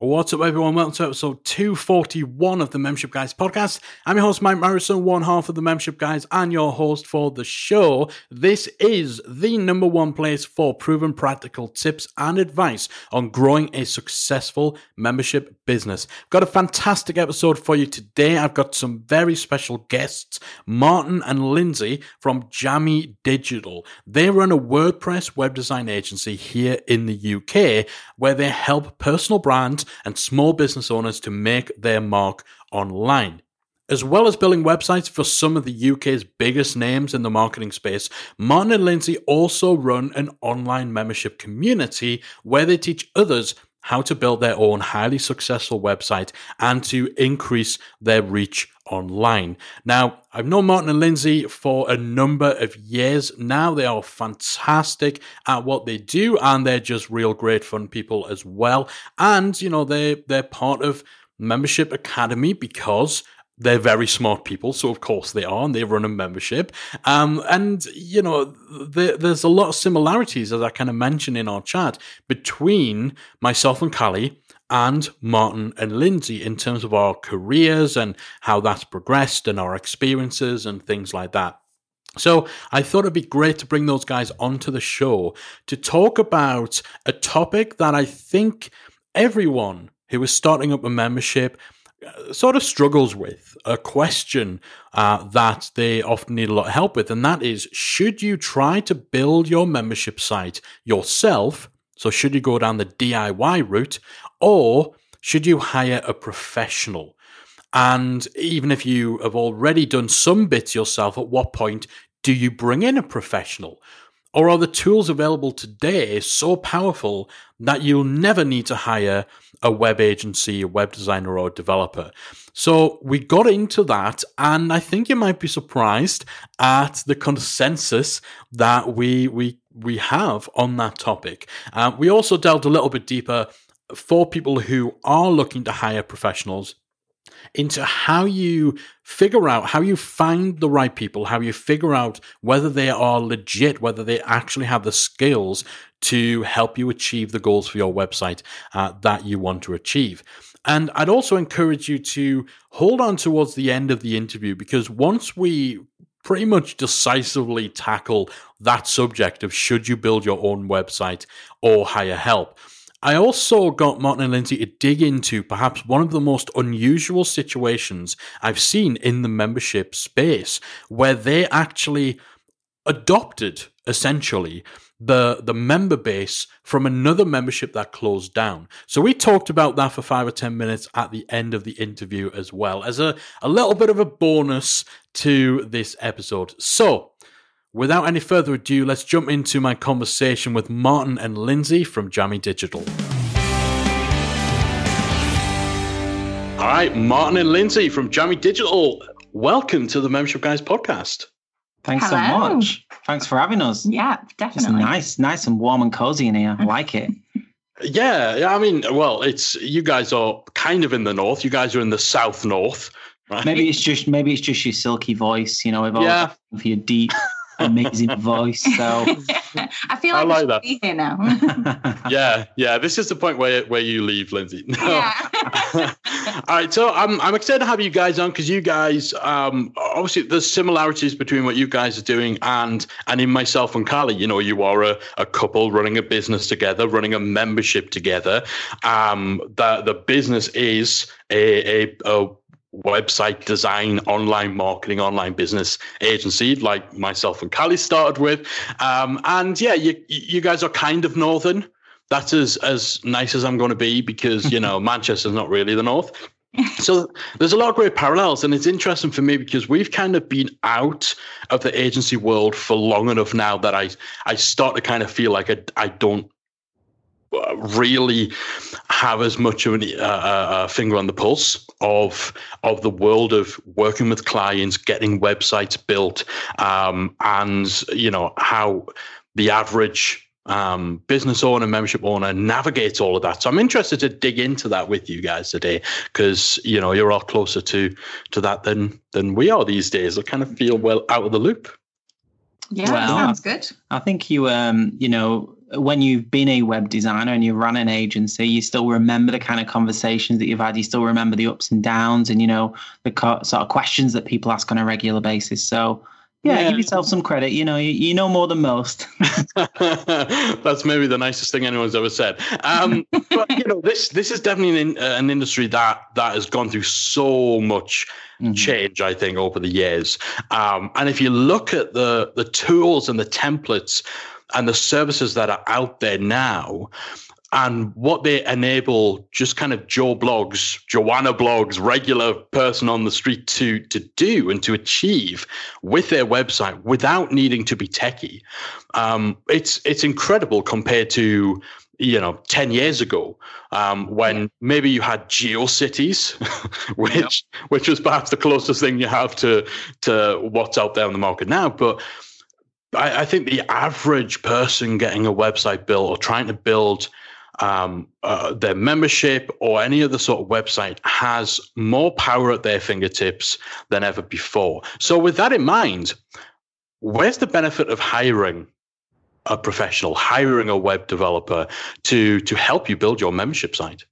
What's up, everyone? Welcome to episode 241 of the Membership Guys podcast. I'm your host, Mike Morrison, one half of the Membership Guys, and your host for the show. This is the number one place for proven practical tips and advice on growing a successful membership business. I've got a fantastic episode for you today. I've got some very special guests, Martin and Lyndsay from Jammy Digital. They run a WordPress web design agency here in the UK where they help personal brands and small business owners to make their mark online. As well as building websites for some of the UK's biggest names in the marketing space, Martin and Lyndsay also run an online membership community where they teach others how to build their own highly successful website and to increase their reach online. Now, I've known Martin and Lyndsay for a number of years now. They are fantastic at what they do and they're just real great fun people as well. And, you know, they they're part of Membership Academy because they're very smart people, so of course they are, and they run a membership. Um, and you know, there's a lot of similarities, as I kind of mentioned in our chat, between myself and Callie and Martin and Lyndsay in terms of our careers and how that's progressed and our experiences and things like that. So I thought it'd be great to bring those guys onto the show to talk about a topic that I think everyone who is starting up a membership sort of struggles with a question uh, that they often need a lot of help with, and that is should you try to build your membership site yourself? So, should you go down the DIY route, or should you hire a professional? And even if you have already done some bits yourself, at what point do you bring in a professional? Or are the tools available today so powerful that you'll never need to hire a web agency, a web designer, or a developer? So we got into that, and I think you might be surprised at the consensus that we we we have on that topic. Uh, we also delved a little bit deeper for people who are looking to hire professionals into how you figure out how you find the right people, how you figure out whether they are legit, whether they actually have the skills to help you achieve the goals for your website uh, that you want to achieve. And I'd also encourage you to hold on towards the end of the interview because once we pretty much decisively tackle that subject of should you build your own website or hire help, I also got Martin and Lyndsay to dig into perhaps one of the most unusual situations I've seen in the membership space, where they actually adopted essentially the the member base from another membership that closed down. So we talked about that for five or ten minutes at the end of the interview as well as a, a little bit of a bonus to this episode. So Without any further ado, let's jump into my conversation with Martin and Lyndsay from Jammy Digital. All right, Martin and Lyndsay from Jammy Digital, welcome to the Membership Guys podcast. Thanks Hello. so much. Thanks for having us. Yeah, definitely. It's nice, nice and warm and cozy in here. I like it. Yeah, I mean, well, it's you guys are kind of in the north. You guys are in the south north, right? Maybe it's just maybe it's just your silky voice, you know, with all yeah. your deep amazing voice. So I feel like I like that. Be here now. yeah, yeah. This is the point where where you leave, Lyndsay. No. Yeah. All right, so I'm I'm excited to have you guys on because you guys um obviously there's similarities between what you guys are doing and and in myself and Callie. You know, you are a, a couple running a business together, running a membership together. Um, the the business is a, a, a website design, online marketing, online business agency like myself and Callie started with. Um, and yeah, you you guys are kind of northern. That's as as nice as I'm going to be because you know Manchester's not really the north. so there's a lot of great parallels and it's interesting for me because we've kind of been out of the agency world for long enough now that I I start to kind of feel like I, I don't really have as much of a, uh, a, finger on the pulse of of the world of working with clients, getting websites built, um, and you know how the average um, business owner, membership owner navigates all of that. So I'm interested to dig into that with you guys today because you know you're all closer to to that than than we are these days. I kind of feel well out of the loop. Yeah, well, sounds good. I think you um you know when you've been a web designer and you run an agency, you still remember the kind of conversations that you've had. You still remember the ups and downs, and you know the co- sort of questions that people ask on a regular basis. So yeah, yeah, give yourself some credit. You know, you, you know more than most. That's maybe the nicest thing anyone's ever said. Um, but you know, this this is definitely an, uh, an industry that that has gone through so much mm-hmm. change. I think over the years, um, and if you look at the the tools and the templates and the services that are out there now, and what they enable just kind of Joe blogs, Joanna blogs, regular person on the street to to do and to achieve with their website without needing to be techie. Um, it's it's incredible compared to you know 10 years ago um, when maybe you had geocities which yep. which was perhaps the closest thing you have to to what's out there on the market now but I, I think the average person getting a website built or trying to build um, uh, their membership or any other sort of website has more power at their fingertips than ever before. So, with that in mind, where's the benefit of hiring a professional, hiring a web developer to to help you build your membership site?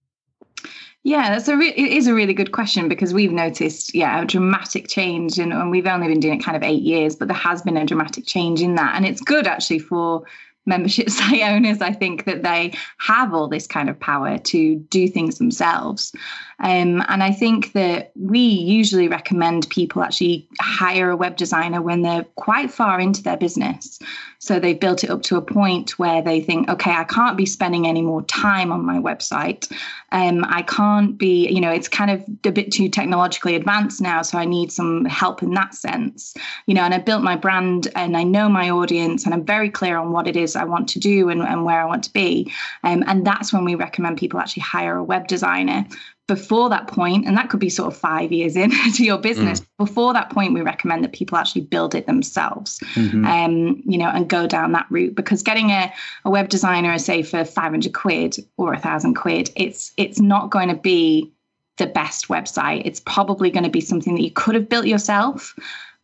Yeah, that's a re- it is a really good question because we've noticed, yeah, a dramatic change, and, and we've only been doing it kind of eight years, but there has been a dramatic change in that, and it's good actually for membership site owners, I think that they have all this kind of power to do things themselves. Um, and I think that we usually recommend people actually hire a web designer when they're quite far into their business. So they've built it up to a point where they think, okay, I can't be spending any more time on my website. Um, I can't be, you know, it's kind of a bit too technologically advanced now. So I need some help in that sense. You know, and I built my brand and I know my audience and I'm very clear on what it is I want to do and, and where I want to be. Um, and that's when we recommend people actually hire a web designer before that point, and that could be sort of five years into your business, mm. before that point, we recommend that people actually build it themselves, mm-hmm. um, you know, and go down that route because getting a, a web designer, say for 500 quid or a thousand quid, it's, it's not going to be the best website. It's probably going to be something that you could have built yourself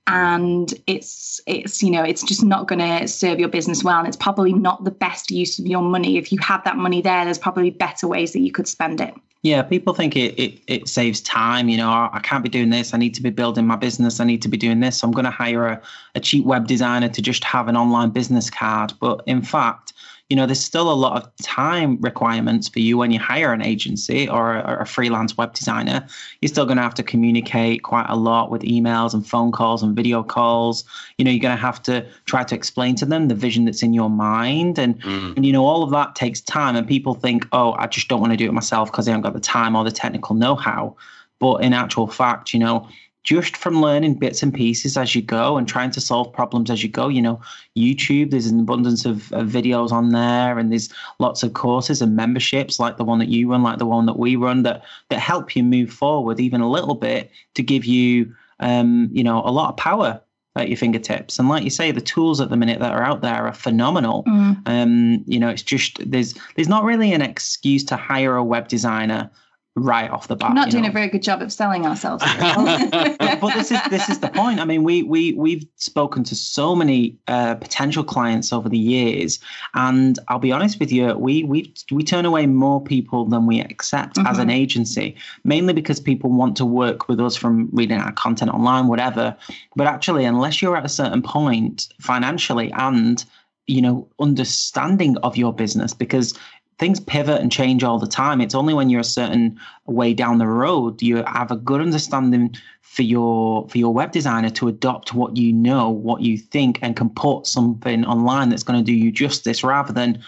and it's it's you know it's just not going to serve your business well and it's probably not the best use of your money if you have that money there there's probably better ways that you could spend it yeah, people think it, it, it saves time. You know, oh, I can't be doing this. I need to be building my business. I need to be doing this. So I'm going to hire a, a cheap web designer to just have an online business card. But in fact, you know, there's still a lot of time requirements for you when you hire an agency or a, a freelance web designer. You're still going to have to communicate quite a lot with emails and phone calls and video calls. You know, you're going to have to try to explain to them the vision that's in your mind. And, mm. and you know, all of that takes time. And people think, oh, I just don't want to do it myself because I haven't got the time or the technical know how. But in actual fact, you know, just from learning bits and pieces as you go and trying to solve problems as you go. You know, YouTube, there's an abundance of, of, videos on there, and there's lots of courses and memberships like the one that you run, like the one that we run, that that help you move forward even a little bit to give you, um, you know, a lot of power at your fingertips. And like you say, the tools at the minute that are out there are phenomenal. Mm. Um, you know, it's just there's there's not really an excuse to hire a web designer right off the bat. I'm not doing know. a very good job of selling ourselves. but, but, this is this is the point. I mean, we we we've spoken to so many uh, potential clients over the years, and I'll be honest with you, we we we turn away more people than we accept mm-hmm. as an mm-hmm. agency, mainly because people want to work with us from reading our content online, whatever. But actually, unless you're at a certain point financially and you know understanding of your business because things pivot and change all the time. It's only when you're a certain way down the road you have a good understanding for your for your web designer to adopt what you know, what you think, and can put something online that's going to do you justice rather than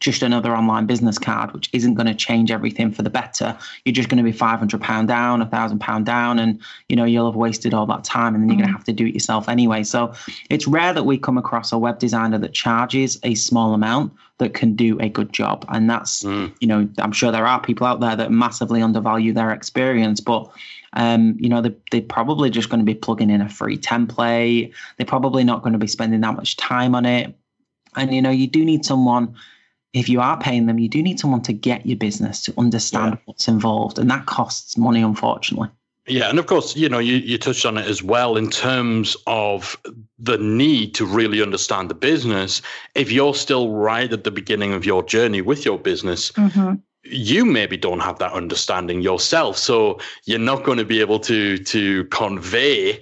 just another online business card, which isn't going to change everything for the better. You're just going to be five hundred pound down, a thousand pound down, and you know you'll have wasted all that time, and then you're mm. going to have to do it yourself anyway. So it's rare that we come across a web designer that charges a small amount that can do a good job. And that's, mm. you know, I'm sure there are people out there that massively undervalue their experience, but um, you know, they, they're probably just going to be plugging in a free template. They're probably not going to be spending that much time on it. And you know, you do need someone if you are paying them, you do need someone to get your business to understand yeah. what's involved, and that costs money, unfortunately. Yeah, and of course, you know, you, you touched on it as well in terms of the need to really understand the business. If you're still right at the beginning of your journey with your business, mm-hmm. you maybe don't have that understanding yourself. So you're not going to be able to to convey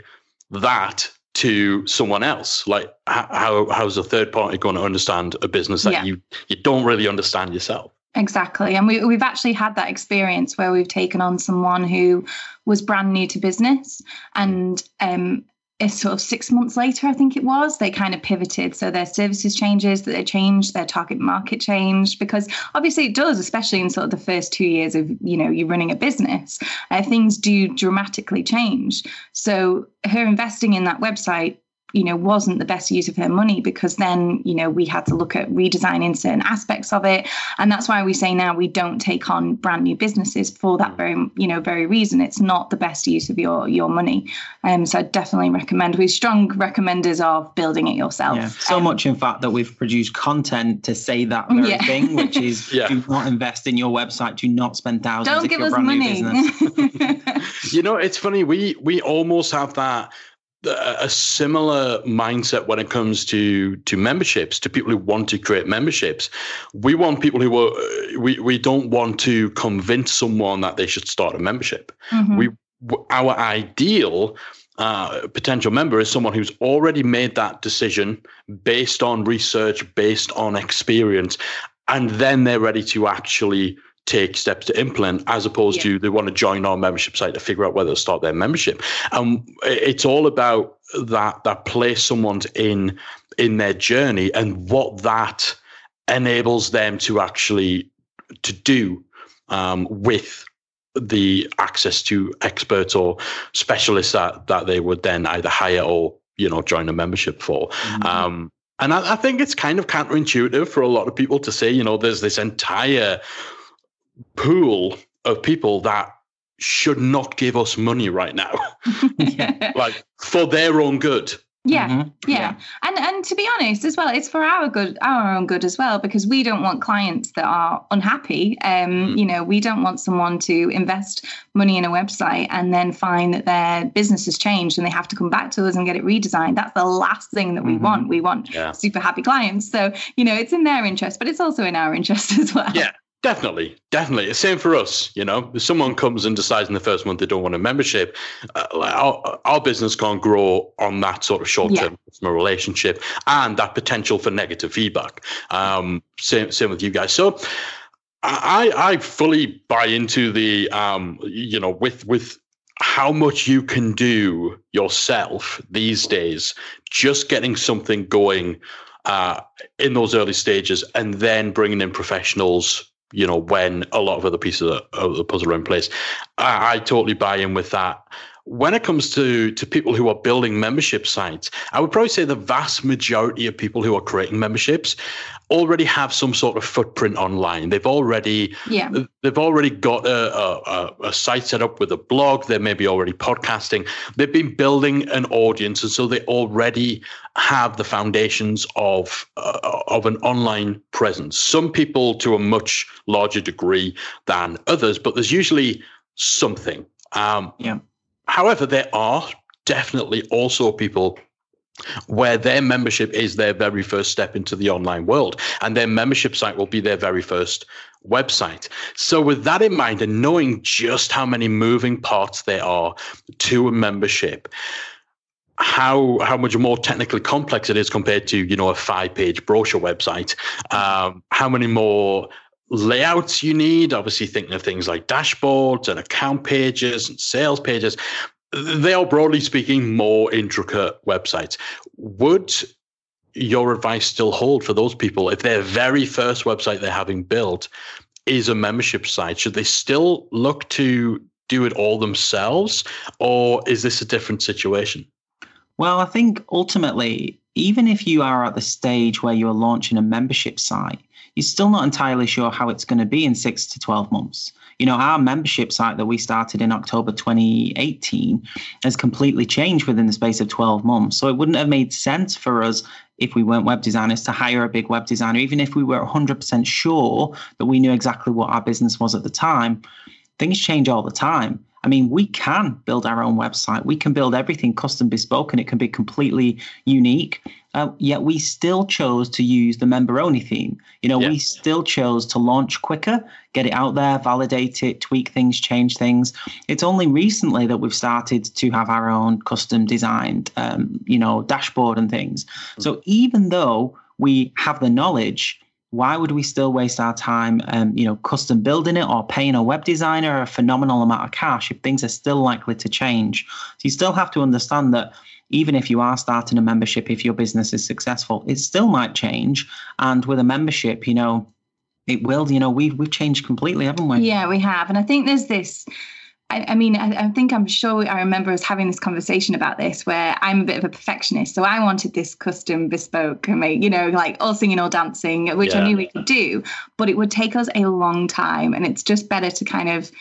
that to someone else. Like how how's a third party going to understand a business that yeah. you you don't really understand yourself? Exactly. And we, we've actually had that experience where we've taken on someone who was brand new to business and um, sort of six months later, I think it was, they kind of pivoted. So their services changes, that they changed, their target market changed, because obviously it does, especially in sort of the first two years of, you know, you're running a business, uh, things do dramatically change. So her investing in that website you know wasn't the best use of her money because then you know we had to look at redesigning certain aspects of it and that's why we say now we don't take on brand new businesses for that very you know very reason it's not the best use of your your money um so i definitely recommend we're strong recommenders of building it yourself yeah. so um, much in fact that we've produced content to say that very yeah. thing which is yeah. do not invest in your website do not spend thousands don't give us money you know it's funny we we almost have that a similar mindset when it comes to to memberships to people who want to create memberships we want people who are we, we don't want to convince someone that they should start a membership mm-hmm. we our ideal uh, potential member is someone who's already made that decision based on research based on experience and then they're ready to actually take steps to implement as opposed yeah. to they want to join our membership site to figure out whether to start their membership and it's all about that that place someone's in in their journey and what that enables them to actually to do um, with the access to experts or specialists that that they would then either hire or you know join a membership for mm-hmm. um, and I, I, think it's kind of counterintuitive for a lot of people to say, you know, there's this entire pool of people that should not give us money right now. like for their own good. Yeah, mm-hmm. yeah, yeah, and and to be honest, as well, it's for our good, our own good as well, because we don't want clients that are unhappy. Um, mm. you know, we don't want someone to invest money in a website and then find that their business has changed and they have to come back to us and get it redesigned. That's the last thing that we mm-hmm. want. We want yeah. super happy clients. So you know, it's in their interest, but it's also in our interest as well. Yeah, Definitely, definitely. Same for us. You know, if someone comes and decides in the first month they don't want a membership, uh, our, our, business can't grow on that sort of short-term yeah. customer relationship and that potential for negative feedback. Um, same, same with you guys. So, I, I fully buy into the, um, you know, with with how much you can do yourself these days, just getting something going uh, in those early stages, and then bringing in professionals you know, when a lot of other pieces of the puzzle are in place. I, I totally buy in with that. When it comes to to people who are building membership sites, I would probably say the vast majority of people who are creating memberships already have some sort of footprint online. They've already yeah. they've already got a, a, a, site set up with a blog. They're maybe already podcasting. They've been building an audience, and so they already have the foundations of uh, of an online presence. Some people to a much larger degree than others, but there's usually something. Um, yeah. However, there are definitely also people where their membership is their very first step into the online world and their membership site will be their very first website. So with that in mind and knowing just how many moving parts there are to a membership, how how much more technically complex it is compared to you know a five page brochure website um, how many more layouts you need obviously thinking of things like dashboards and account pages and sales pages they are broadly speaking more intricate websites. Would your advice still hold for those people if their very first website they're having built is a membership site? Should they still look to do it all themselves, or is this a different situation? Well, I think ultimately even if you are at the stage where you're launching a membership site, you're still not entirely sure how it's going to be in six to 12 months. You know, our membership site that we started in October 2018 has completely changed within the space of 12 months. So it wouldn't have made sense for us if we weren't web designers to hire a big web designer, even if we were 100% sure that we knew exactly what our business was at the time. Things change all the time. I mean, we can build our own website. We can build everything custom bespoke and it can be completely unique. Uh, yet we still chose to use the Memberoni theme. You know, yeah. we still chose to launch quicker, get it out there, validate it, tweak things, change things. It's only recently that we've started to have our own custom designed, um, you know, dashboard and things. Mm-hmm. So even though we have the knowledge, why would we still waste our time, um, you know, custom building it or paying a web designer a phenomenal amount of cash if things are still likely to change? So you still have to understand that even if you are starting a membership, if your business is successful, it still might change. And with a membership, you know, it will. You know, we've we've changed completely, haven't we? Yeah, we have. And I think there's this I, I mean, I, I, think I'm sure I remember us having this conversation about this where I'm a bit of a perfectionist. So I wanted this custom bespoke, you know, like all singing, all dancing, which yeah. I knew we could do, but it would take us a long time. And it's just better to kind of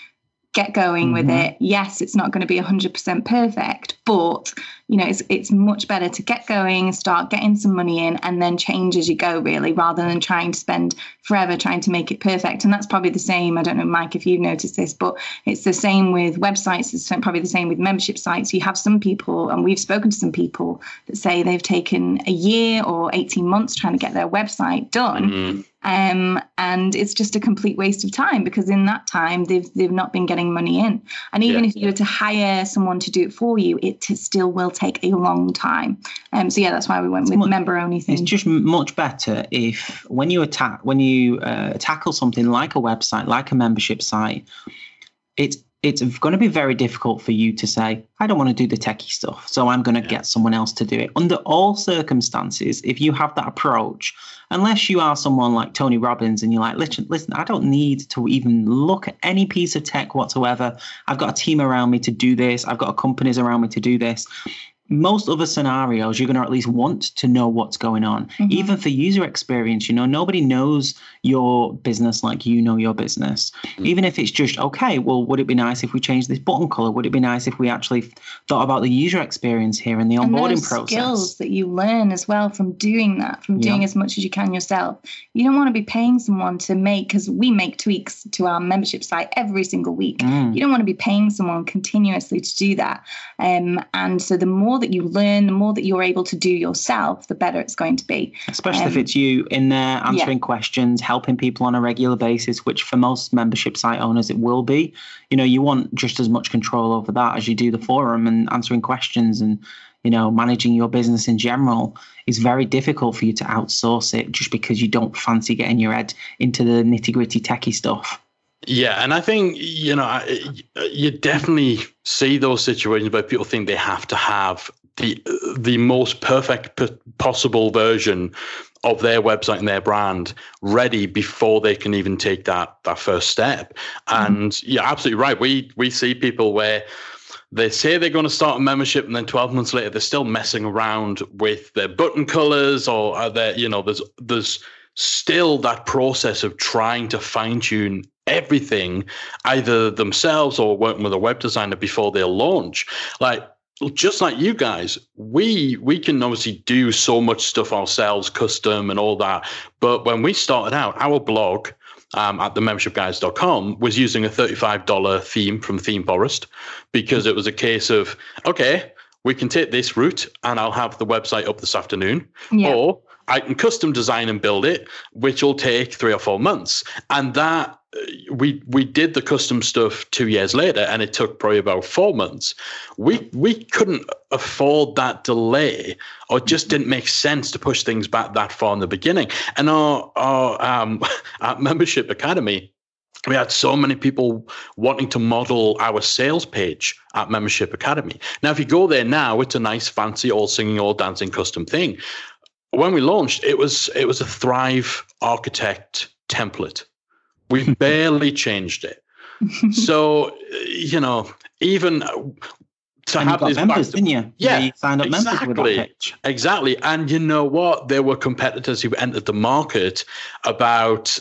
get going mm-hmm. with it. Yes, it's not going to be 100% perfect, but you know, it's it's much better to get going, start getting some money in, and then change as you go, really, rather than trying to spend forever trying to make it perfect. And that's probably the same. I don't know, Mike, if you've noticed this, but it's the same with websites. It's probably the same with membership sites. You have some people, and we've spoken to some people that say they've taken a year or 18 months trying to get their website done. Mm-hmm. Um, and it's just a complete waste of time because in that time they've they've not been getting money in. And even yeah. if you were to hire someone to do it for you, it still will take a long time. Um, so yeah, that's why we went with Memberoni thing. It's just much better if when you attack when you uh, tackle something like a website, like a membership site, it's it's going to be very difficult for you to say, I don't want to do the techie stuff, so I'm going to yeah. get someone else to do it. Under all circumstances, if you have that approach, unless you are someone like Tony Robbins and you're like, listen, listen, I don't need to even look at any piece of tech whatsoever. I've got a team around me to do this. I've got companies around me to do this most other scenarios, you're going to at least want to know what's going on. Mm-hmm. Even for user experience, you know, nobody knows your business like you know your business. Mm-hmm. Even if it's just, okay, well, would it be nice if we changed this button color? Would it be nice if we actually thought about the user experience here and the onboarding and process? skills that you learn as well from doing that, from doing yeah. as much as you can yourself. You don't want to be paying someone to make, because we make tweaks to our membership site every single week. Mm. You don't want to be paying someone continuously to do that. Um, and so the more that you learn, the more that you're able to do yourself, the better it's going to be. Especially um, if it's you in there answering yeah. questions, helping people on a regular basis, which for most membership site owners it will be. You know, you want just as much control over that as you do the forum and answering questions and you know, managing your business in general is very difficult for you to outsource it just because you don't fancy getting your head into the nitty gritty techie stuff. Yeah, and I think you know you definitely see those situations where people think they have to have the the most perfect possible version of their website and their brand ready before they can even take that that first step. Mm-hmm. And you're absolutely right. We we see people where they say they're going to start a membership and then 12 months later they're still messing around with their button colors or are there you know there's there's still that process of trying to fine tune everything either themselves or working with a web designer before they'll launch like just like you guys we we can obviously do so much stuff ourselves custom and all that but when we started out our blog um, at the membershipguys.com was using a $35 theme from ThemeForest because it was a case of okay we can take this route and i'll have the website up this afternoon yeah. or I can custom design and build it, which will take three or four months. And that we we did the custom stuff two years later, and it took probably about four months. We we couldn't afford that delay, or just didn't make sense to push things back that far in the beginning. And our our, um, our membership academy we had so many people wanting to model our sales page at Membership Academy. Now, if you go there now, it's a nice, fancy, all singing, all dancing custom thing when we launched, it was it was a Thrive Architect template. We barely changed it. So you know, even to and have you got members, didn't you? Yeah, you signed up exactly. Exactly, and you know what? There were competitors who entered the market about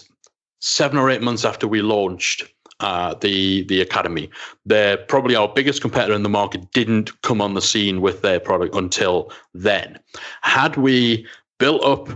seven or eight months after we launched. Uh, the the academy. They're probably our biggest competitor in the market. Didn't come on the scene with their product until then. Had we built up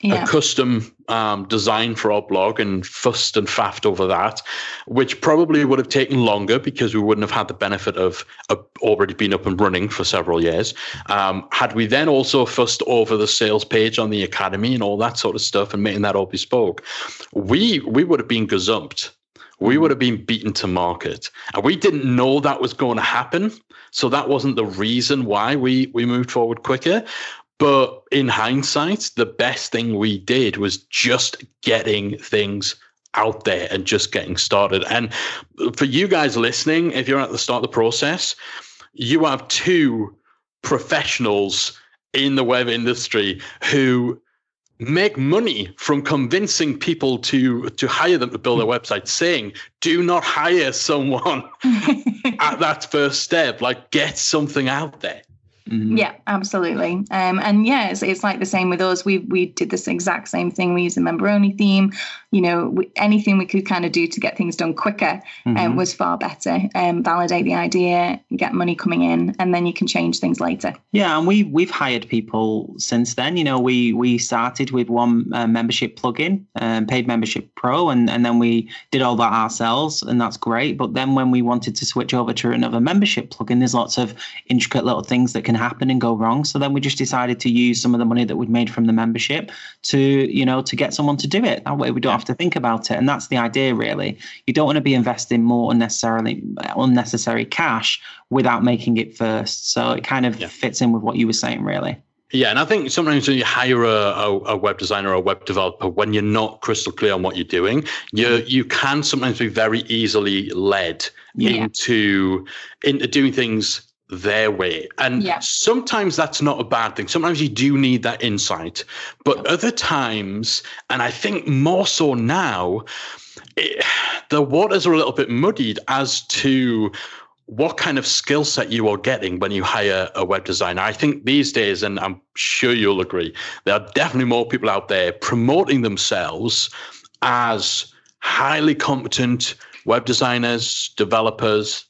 yeah. a custom um, design for our blog and fussed and faffed over that, which probably would have taken longer because we wouldn't have had the benefit of uh, already been up and running for several years. Um, had we then also fussed over the sales page on the academy and all that sort of stuff and making that all bespoke, we we would have been gazumped. We would have been beaten to market, and we didn't know that was going to happen. So that wasn't the reason why we we moved forward quicker. But in hindsight, the best thing we did was just getting things out there and just getting started. And for you guys listening, if you're at the start of the process, you have two professionals in the web industry who make money from convincing people to to hire them to build a website saying do not hire someone at that first step like get something out there Mm-hmm. Yeah, absolutely. Um, and yeah, it's, it's like the same with us. We we did this exact same thing. We used a Memberoni theme. You know, we, anything we could kind of do to get things done quicker um, mm-hmm. um, was far better. Um, validate the idea, get money coming in, and then you can change things later. Yeah, and we we've hired people since then. You know, we we started with one uh, membership plugin, um, paid membership pro, and and then we did all that ourselves, and that's great. But then when we wanted to switch over to another membership plugin, there's lots of intricate little things that can happen and go wrong. So then we just decided to use some of the money that we'd made from the membership to, you know, to get someone to do it. That way we don't have to think about it. And that's the idea really. You don't want to be investing more unnecessarily unnecessary cash without making it first. So it kind of yeah. fits in with what you were saying really. Yeah, and I think sometimes when you hire a, a, a, web designer or a web developer, when you're not crystal clear on what you're doing, you mm-hmm. you can sometimes be very easily led yeah. into into doing things their way. And yeah. sometimes that's not a bad thing. Sometimes you do need that insight. But other times, and I think more so now, it, the waters are a little bit muddied as to what kind of skill set you are getting when you hire a web designer. I think these days, and I'm sure you'll agree, there are definitely more people out there promoting themselves as highly competent web designers, developers,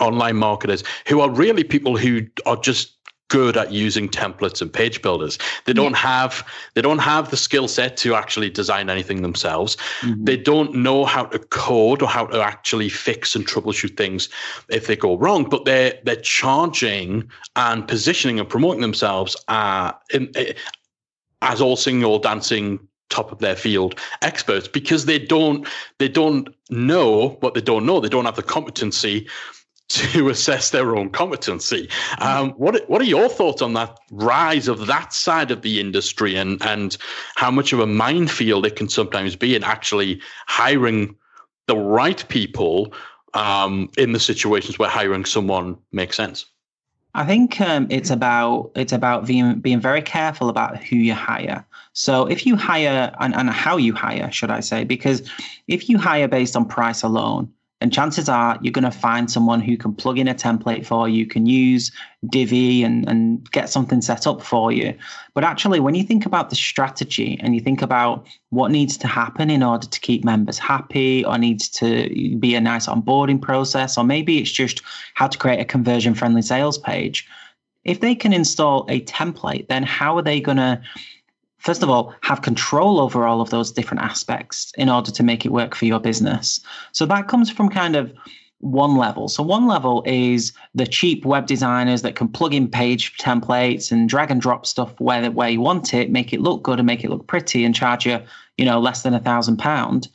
online marketers who are really people who are just good at using templates and page builders. They don't have they don't have the skill set to actually design anything themselves. Mm-hmm. They don't know how to code or how to actually fix and troubleshoot things if they go wrong. But they're they're charging and positioning and promoting themselves uh, in, uh, as all singing, all dancing top of their field experts because they don't they don't know what they don't know. They don't have the competency to assess their own competency. Um, what what are your thoughts on that rise of that side of the industry and and how much of a minefield it can sometimes be in actually hiring the right people um, in the situations where hiring someone makes sense? I think um, it's about it's about being being very careful about who you hire. So if you hire and, and how you hire, should I say? Because if you hire based on price alone, and chances are you're going to find someone who can plug in a template for you, can use Divi and, and get something set up for you. But actually, when you think about the strategy and you think about what needs to happen in order to keep members happy, or needs to be a nice onboarding process, or maybe it's just how to create a conversion friendly sales page. If they can install a template, then how are they going to first of all, have control over all of those different aspects in order to make it work for your business. So that comes from kind of one level. So one level is the cheap web designers that can plug in page templates and drag and drop stuff where where you want it, make it look good and make it look pretty, and charge you, you know, less than a thousand pound.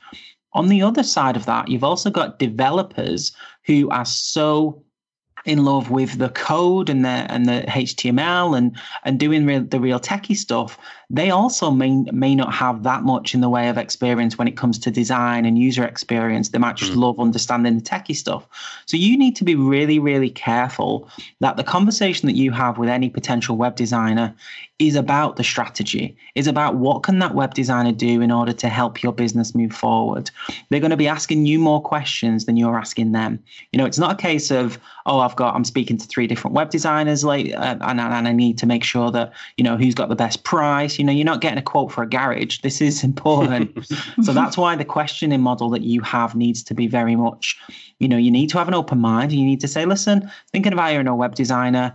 On the other side of that, you've also got developers who are so in love with the code and the and the HTML and and doing real, the real techie stuff, they also may may not have that much in the way of experience when it comes to design and user experience. They might just mm. love understanding the techie stuff. So you need to be really really careful that the conversation that you have with any potential web designer is about the strategy, is about what can that web designer do in order to help your business move forward. They're going to be asking you more questions than you're asking them. You know, it's not a case of, oh, I've got I'm speaking to three different web designers like uh, and, and I need to make sure that you know who's got the best price. You know you're not getting a quote for a garage. This is important. So that's why the questioning model that you have needs to be very much you know you need to have an open mind. You need to say listen thinking of hiring a web designer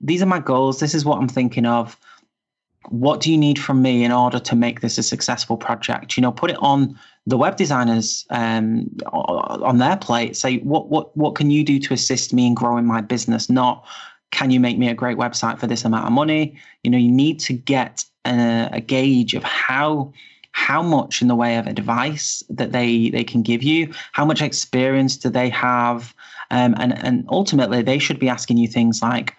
these are my goals. This is what I'm thinking of what do you need from me in order to make this a successful project? You know put it on the web designers um, on their plate. Say what what what can you do to assist me in growing my business? Not can you make me a great website for this amount of money? You know you need to get a, a gauge of how how much in the way of advice that they they can give you how much experience do they have um, and and ultimately they should be asking you things like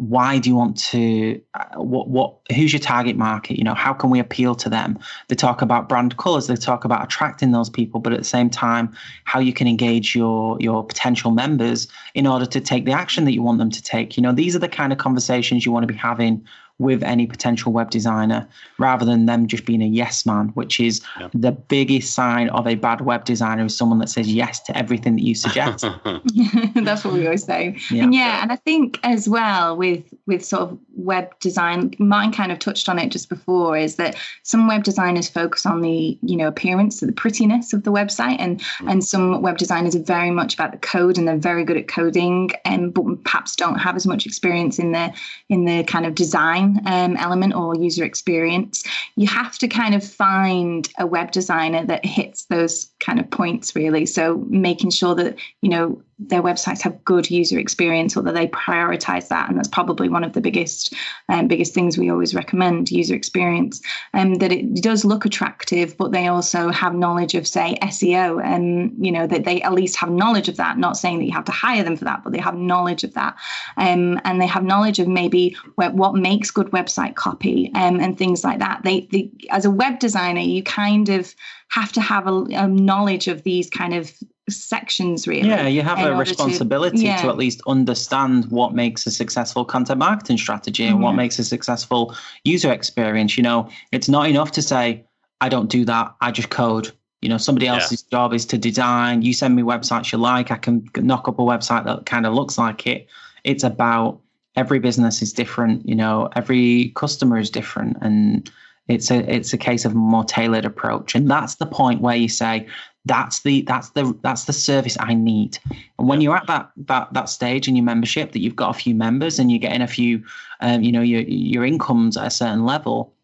why do you want to uh, what what who's your target market? You know how can we appeal to them? They talk about brand colors they talk about attracting those people but at the same time how you can engage your your potential members in order to take the action that you want them to take. You know these are the kind of conversations you want to be having with any potential web designer rather than them just being a yes man, which is yeah. the biggest sign of a bad web designer is someone that says yes to everything that you suggest. That's what we always say. Yeah. And yeah, and I think as well with with sort of web design, mine kind of touched on it just before, is that some web designers focus on the, you know, appearance, the prettiness of the website and mm. and some web designers are very much about the code and they're very good at coding and but perhaps don't have as much experience in the in the kind of design um, element or user experience, you have to kind of find a web designer that hits those kind of points really. So making sure that, you know, their websites have good user experience or that they prioritize that and that's probably one of the biggest um, biggest things we always recommend user experience. And um, that it does look attractive but they also have knowledge of say seo and you know that they at least have knowledge of that. Not saying that you have to hire them for that but they have knowledge of that. Um, and they have knowledge of maybe what, what makes good website copy um, and things like that. They, they as a web designer you kind of have to have a, a knowledge of these kind of sections really yeah you have a responsibility to, yeah. to, at least understand what makes a successful content marketing strategy and mm-hmm. what makes a successful user experience you know it's not enough to say i don't do that i just code you know somebody else's yeah. job is to design you send me websites you like i can knock up a website that kind of looks like it it's about every business is different you know every customer is different and it's a it's a case of a more tailored approach and that's the point where you say that's the that's the that's the service I need. And when you're at that that that stage in your membership that you've got a few members and you're getting a few, um, you know, your your incomes at a certain level,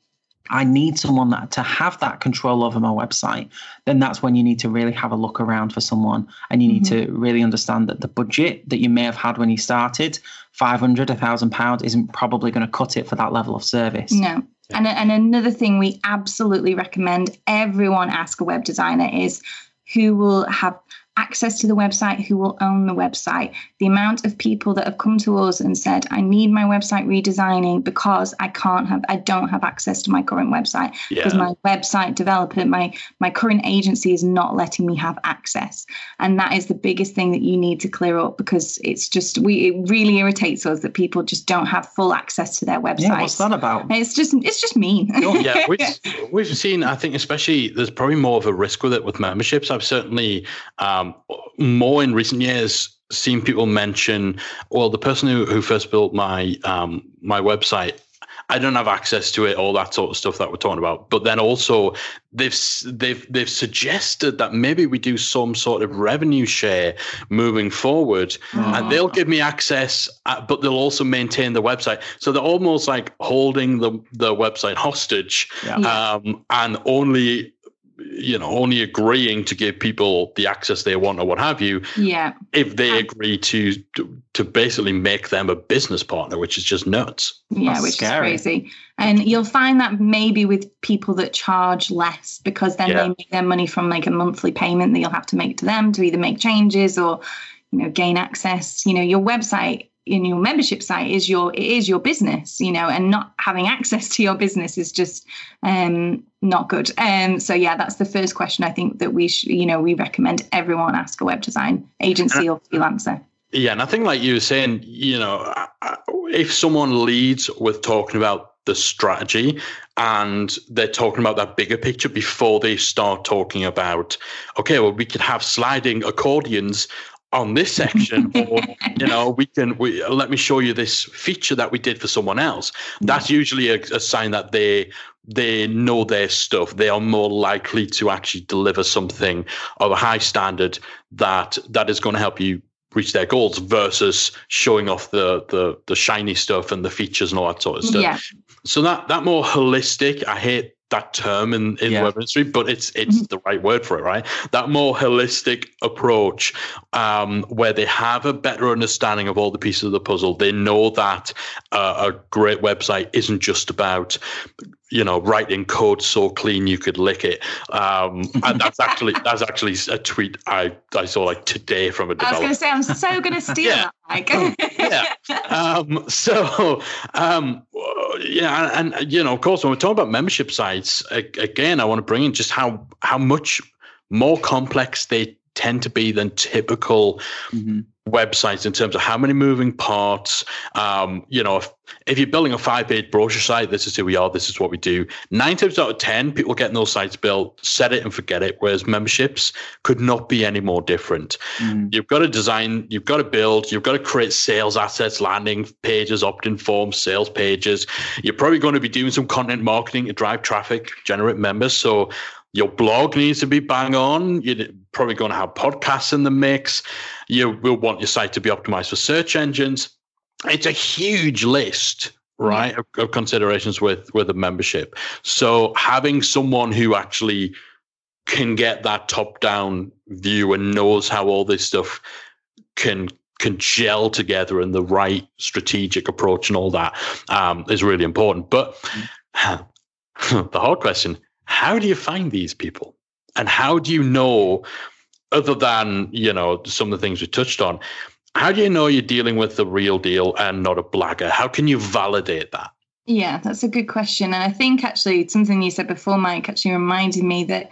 I need someone that to have that control over my website. Then that's when you need to really have a look around for someone, and you need mm-hmm. to really understand that the budget that you may have had when you started, five hundred, a thousand pounds, isn't probably going to cut it for that level of service. No. And, and another thing we absolutely recommend everyone ask a web designer is who will have access to the website, who will own the website. The amount of people that have come to us and said, I need my website redesigning because I can't have, I don't have access to my current website yeah. because my website developer, my, my current agency is not letting me have access. And that is the biggest thing that you need to clear up because it's just, we, it really irritates us that people just don't have full access to their website. Yeah, what's that about? It's just, it's just mean. yeah. We've, we've seen, I think, especially there's probably more of a risk with it with memberships. I've certainly, um, um, more in recent years seen people mention, well, the person who, who first built my um, my website, I don't have access to it, all that sort of stuff that we're talking about. But then also they've they've they've suggested that maybe we do some sort of revenue share moving forward, and they'll give me access, uh, but they'll also maintain the website. So they're almost like holding the the website hostage, yeah. um, and only you know only agreeing to give people the access they want or what have you yeah if they agree to to, to basically make them a business partner which is just nuts yeah That's which scary. is crazy and you'll find that maybe with people that charge less because then yeah. they make their money from like a monthly payment that you'll have to make to them to either make changes or you know gain access you know your website in your membership site is your it is your business you know and not having access to your business is just um not good. Um so yeah that's the first question i think that we should you know we recommend everyone ask a web design agency or freelancer. Yeah and i think like you were saying you know if someone leads with talking about the strategy and they're talking about that bigger picture before they start talking about okay well we could have sliding accordions on this section or you know we can we let me show you this feature that we did for someone else. That's usually a, a, sign that they they know their stuff. They are more likely to actually deliver something of a high standard that that is going to help you reach their goals versus showing off the the the shiny stuff and the features and all that sort of stuff. Yeah. so that that more holistic i hate that term in, in yeah. web industry, but it's it's mm-hmm. the right word for it, right? That more holistic approach, um, where they have a better understanding of all the pieces of the puzzle. They know that uh, a great website isn't just about you know, writing code so clean you could lick it. Um, and that's actually that's actually a tweet I, I saw like today from a developer. I was going to say I'm so going to steal yeah. that. Like. yeah. Um, so um, yeah, and, and, you know, of course, when we're talking about membership sites, again, I want to bring in just how how much more complex they tend to be than typical. Mm-hmm websites in terms of how many moving parts. Um, you know, if, if you're building a five page brochure site, this is who we are, this is what we do. Nine times out of 10, people getting those sites built, set it and forget it. Whereas memberships could not be any more different. Mm. You've got to design, you've got to build, you've got to create sales assets, landing pages, opt in forms, sales pages. You're probably going to be doing some content marketing to drive traffic, generate members. So your blog needs to be bang on. You're probably going to have podcasts in the mix. You will want your site to be optimized for search engines. It's a huge list, right, of, of considerations with with a membership. So having someone who actually can get that top down view and knows how all this stuff can can gel together and the right strategic approach and all that um, is really important. But the hard question how do you find these people? And how do you know, other than, you know, some of the things we touched on, how do you know you're dealing with the real deal and not a blagger? How can you validate that? Yeah, that's a good question. And I think actually something you said before, Mike, actually reminded me that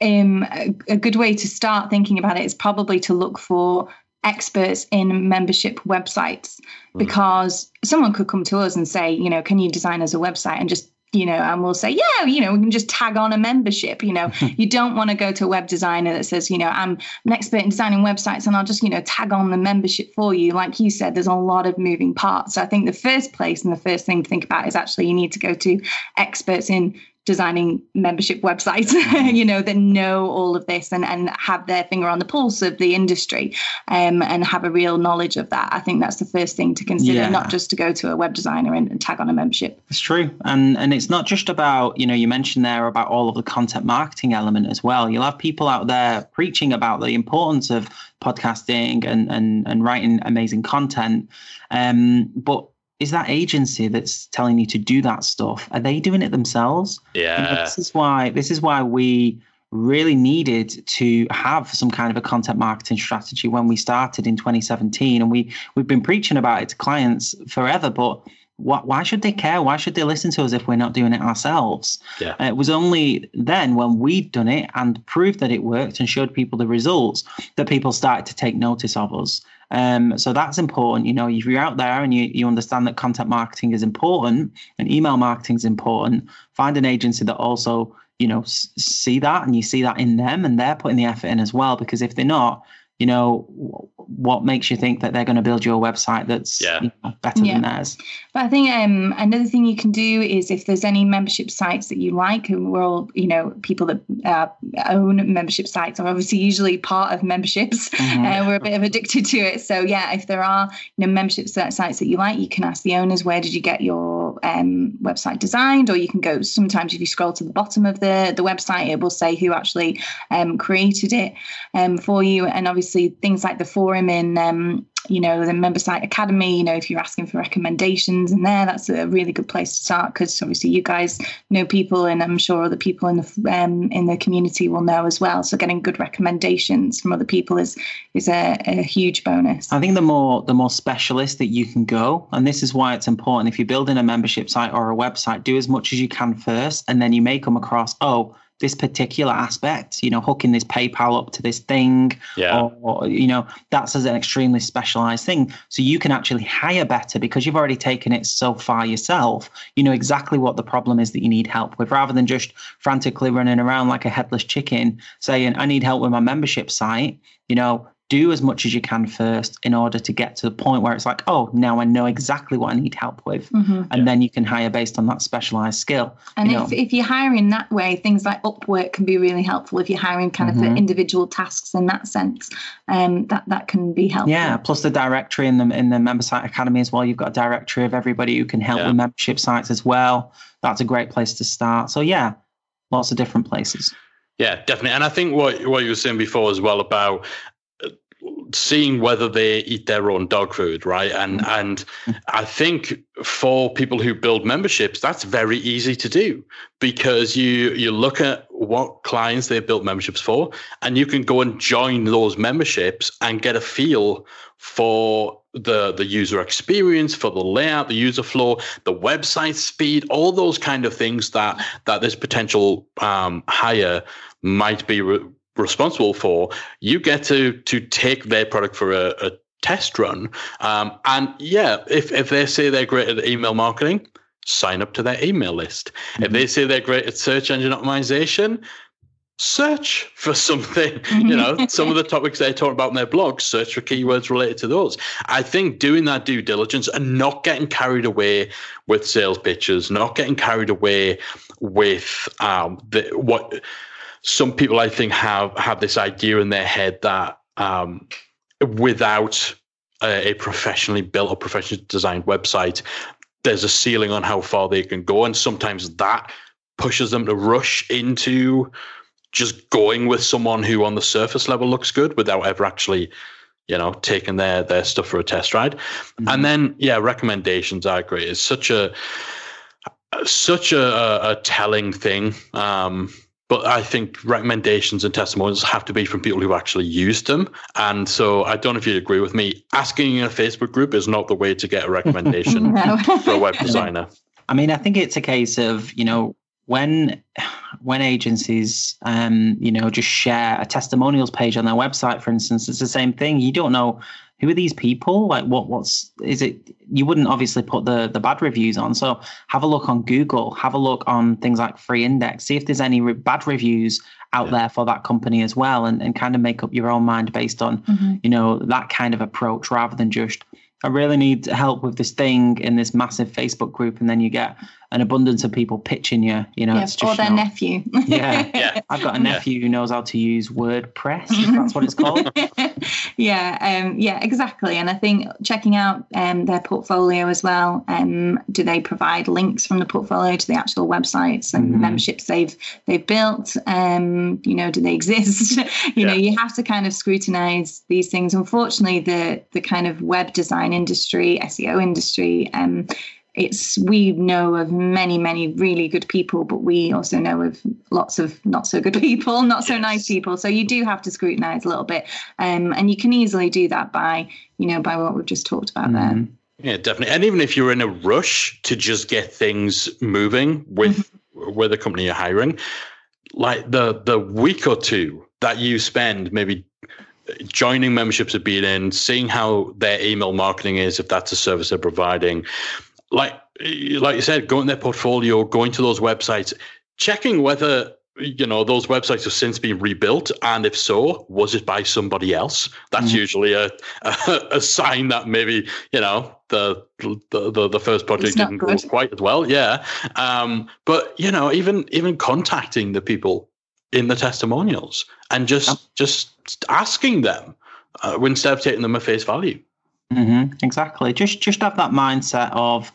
um, a, a good way to start thinking about it is probably to look for experts in membership websites hmm. because someone could come to us and say, you know, can you design us a website and just you know, and we'll say, yeah, you know, we can just tag on a membership. You know, you don't want to go to a web designer that says, you know, I'm an expert in designing websites and I'll just, you know, tag on the membership for you. Like you said, there's a lot of moving parts. So I think the first place and the first thing to think about is actually you need to go to experts in designing membership websites, mm-hmm. you know, that know all of this and, and have their finger on the pulse of the industry um, and have a real knowledge of that. I think that's the first thing to consider, yeah. not just to go to a web designer and, and tag on a membership. It's true. And and it's not just about, you know, you mentioned there about all of the content marketing element as well. You'll have people out there preaching about the importance of podcasting and and, and writing amazing content. Um, but is that agency that's telling you to do that stuff are they doing it themselves yeah this is why this is why we really needed to have some kind of a content marketing strategy when we started in 2017 and we we've been preaching about it to clients forever but why should they care? Why should they listen to us if we're not doing it ourselves? Yeah. Uh, it was only then when we'd done it and proved that it worked and showed people the results that people started to take notice of us. Um, so that's important. You know, if you're out there and you, you understand that content marketing is important and email marketing is important, find an agency that also, you know, s- see that and you see that in them and they're putting the effort in as well. Because if they're not, you know what makes you think that they're going to build your website that's yeah. you know, better yeah. than theirs but i think um, another thing you can do is if there's any membership sites that you like and we're all you know people that uh, own membership sites are obviously usually part of memberships mm-hmm. uh, we're a bit of addicted to it so yeah if there are you know membership sites that you like you can ask the owners where did you get your um, website designed or you can go sometimes if you scroll to the bottom of the the website it will say who actually um, created it um, for you and obviously obviously things like the forum in um, you know the member site academy you know if you're asking for recommendations in there that's a really good place to start because obviously you guys know people and i'm sure other people in the um, in the community will know as well. So getting good recommendations from other people is is a, a huge bonus. I think the more the more specialist that you can go and this is why it's important if you're building a membership site or a website do as much as you can first and then you may come across oh this particular aspect, you know, hooking this PayPal up to this thing, yeah. or, or, you know, that's as an extremely specialized thing. So you can actually hire better because you've already taken it so far yourself. You know exactly what the problem is that you need help with, rather than just frantically running around like a headless chicken saying, "I need help with my membership site." You know, do as much as you can first in order to get to the point where it's like, oh, now I know exactly what I need help with. Mm-hmm. And yeah. then you can hire based on that specialized skill. And if, if you're hiring that way, things like Upwork can be really helpful if you're hiring kind mm-hmm. of for individual tasks in that sense. Um, that that can be helpful. Yeah, plus the directory in the in the member site academy as well. You've got a directory of everybody who can help yeah. with membership sites as well. That's a great place to start. So yeah, lots of different places. Yeah, definitely. And I think what what you were saying before as well about seeing whether they eat their own dog food, right? And mm-hmm. and I think for people who build memberships, that's very easy to do because you you look at what clients they've built memberships for, and you can go and join those memberships and get a feel for the the user experience, for the layout, the user flow, the website speed, all those kind of things that that this potential um, hire might be re- responsible for, you get to to take their product for a, a test run. Um, and yeah, if if they say they're great at email marketing, sign up to their email list. Mm-hmm. If they say they're great at search engine optimization, search for something. You know, some of the topics they talk about in their blog, search for keywords related to those. I think doing that due diligence and not getting carried away with sales pitches, not getting carried away with um, the, what some people I think have have this idea in their head that um, without a, a, professionally built or professionally designed website, there's a ceiling on how far they can go, and sometimes that pushes them to rush into just going with someone who on the surface level looks good without ever actually you know taking their their stuff for a test ride. Mm-hmm. and then yeah recommendations i agree it's such a such a, a telling thing. Um, but I think recommendations and testimonials have to be from people who actually used them. And so I don't know if you agree with me. Asking in a Facebook group is not the way to get a recommendation for a web designer. I mean, I think it's a case of, you know, when when agencies um, you know just share a testimonials page on their website for instance it's the same thing you don't know who are these people like what what's is it you wouldn't obviously put the the bad reviews on so have a look on google have a look on things like FreeIndex see if there's any re- bad reviews out yeah. there for that company as well and, and kind of make up your own mind based on mm-hmm. you know that kind of approach rather than just I really need help with this thing in this massive Facebook group, and then you get an abundance of people pitching you. You know, yeah, it's just or their not, nephew. yeah, yeah. I've got a nephew who knows how to use WordPress. If that's what it's called. yeah, um, yeah, exactly. And I think checking out um, their portfolio as well. Um, do they provide links from the portfolio to the actual websites and mm-hmm. memberships they've they've built? Um, you know, do they exist? you yeah. know, you have to kind of scrutinize these things. Unfortunately, the the kind of web design industry, SEO industry, um, it's we know of many many really good people but we also know of lots of not so good people not so yes. nice people so you do have to scrutinize a little bit um, and you can easily do that by you know by what we've just talked about mm. there mm-hmm. yeah definitely and even if you're in a rush to just get things moving with mm-hmm. with the company you're hiring like the the week or two that you spend maybe joining memberships at being in, seeing how their email marketing is, if that's a service they're providing, like like you said, going their portfolio, going to those websites, checking whether you know those websites have since been rebuilt and if so was it by somebody else that's mm-hmm. usually a, a, a sign that maybe you know the the the, the first project didn't go quite as well yeah um, but you know even even contacting the people in the testimonials and just yeah. just asking them uh, instead of taking them at face value Mm-hmm, exactly. Just just have that mindset of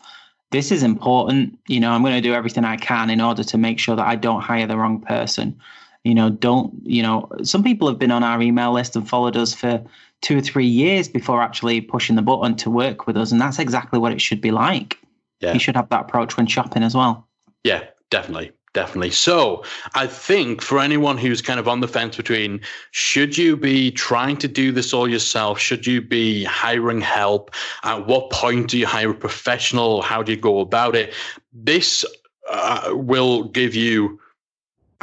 this is important. You know, I'm going to do everything I can in order to make sure that I don't hire the wrong person. You know, don't you know? Some people have been on our email list and followed us for two or three years before actually pushing the button to work with us, and that's exactly what it should be like. Yeah. You should have that approach when shopping as well. Yeah, definitely. Definitely. So I think for anyone who's kind of on the fence between should you be trying to do this all yourself? Should you be hiring help? At what point do you hire a professional? How do you go about it? This uh, will give you.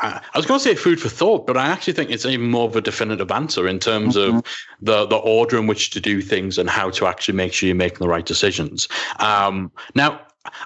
Uh, I was going to say food for thought, but I actually think it's even more of a definitive answer in terms mm-hmm. of the the order in which to do things and how to actually make sure you're making the right decisions. Um, now,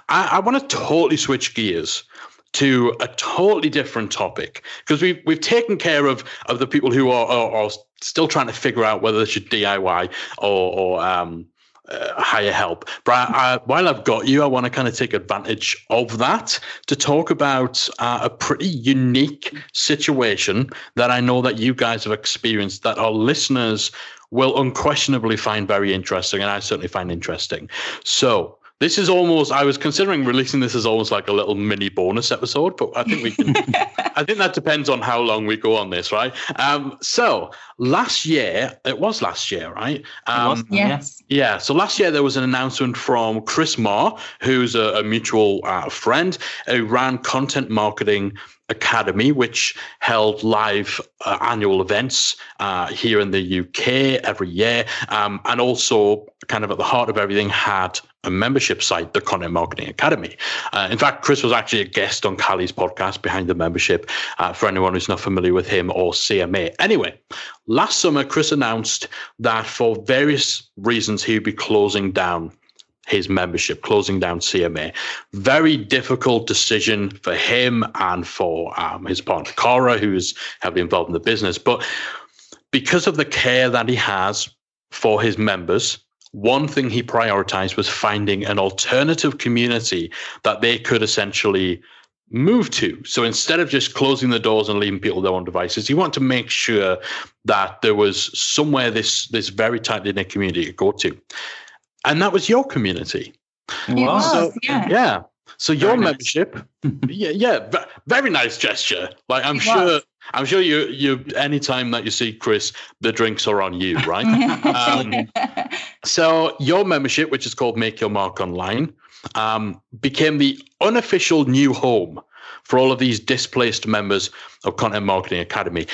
I, I want to totally switch gears to a totally different topic because we've we've taken care of of the people who are, are, are still trying to figure out whether they should DIY or, or um, uh, hire help. But I, I, while I've got you, I want to kind of take advantage of that to talk about uh, a pretty unique situation that I know that you guys have experienced that our listeners will unquestionably find very interesting, and I certainly find interesting. So this is almost. I was considering releasing this as almost like a little mini bonus episode, but I think we can. I think that depends on how long we go on this, right? Um, so last year, it was last year, right? Um, yes. Yeah. So last year there was an announcement from Chris Marr, who's a, a mutual uh, friend, who ran content marketing Academy, which held live uh, annual events uh, here in the UK every year, um, and also kind of at the heart of everything had a membership site, the Content Marketing Academy. Uh, in fact, Chris was actually a guest on Callie's podcast, Behind the Membership, uh, for anyone who's not familiar with him or CMA. Anyway, last summer, Chris announced that for various reasons, he would be closing down his membership, closing down CMA. Very difficult decision for him and for um, his partner, Cora, who is heavily involved in the business. But because of the care that he has for his members, one thing he prioritized was finding an alternative community that they could essentially move to. So instead of just closing the doors and leaving people their own devices, he wanted to make sure that there was somewhere this this very tightly knit community could go to and that was your community. Wow. So, yeah. yeah. So your very membership, nice. yeah, yeah, very nice gesture. Like I'm it sure, was. I'm sure you, you, anytime that you see Chris, the drinks are on you, right? um, so your membership, which is called Make Your Mark Online, um, became the unofficial new home for all of these displaced members of Content Marketing Academy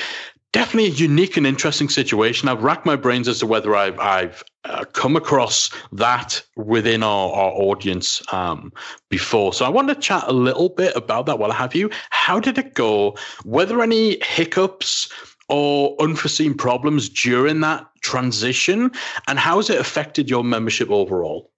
definitely a unique and interesting situation. I've racked my brains as to whether I've, I've uh, come across that within our, our audience um, before. So I want to chat a little bit about that while I have you. How did it go? Were there any hiccups? Or unforeseen problems during that transition, and how has it affected your membership overall?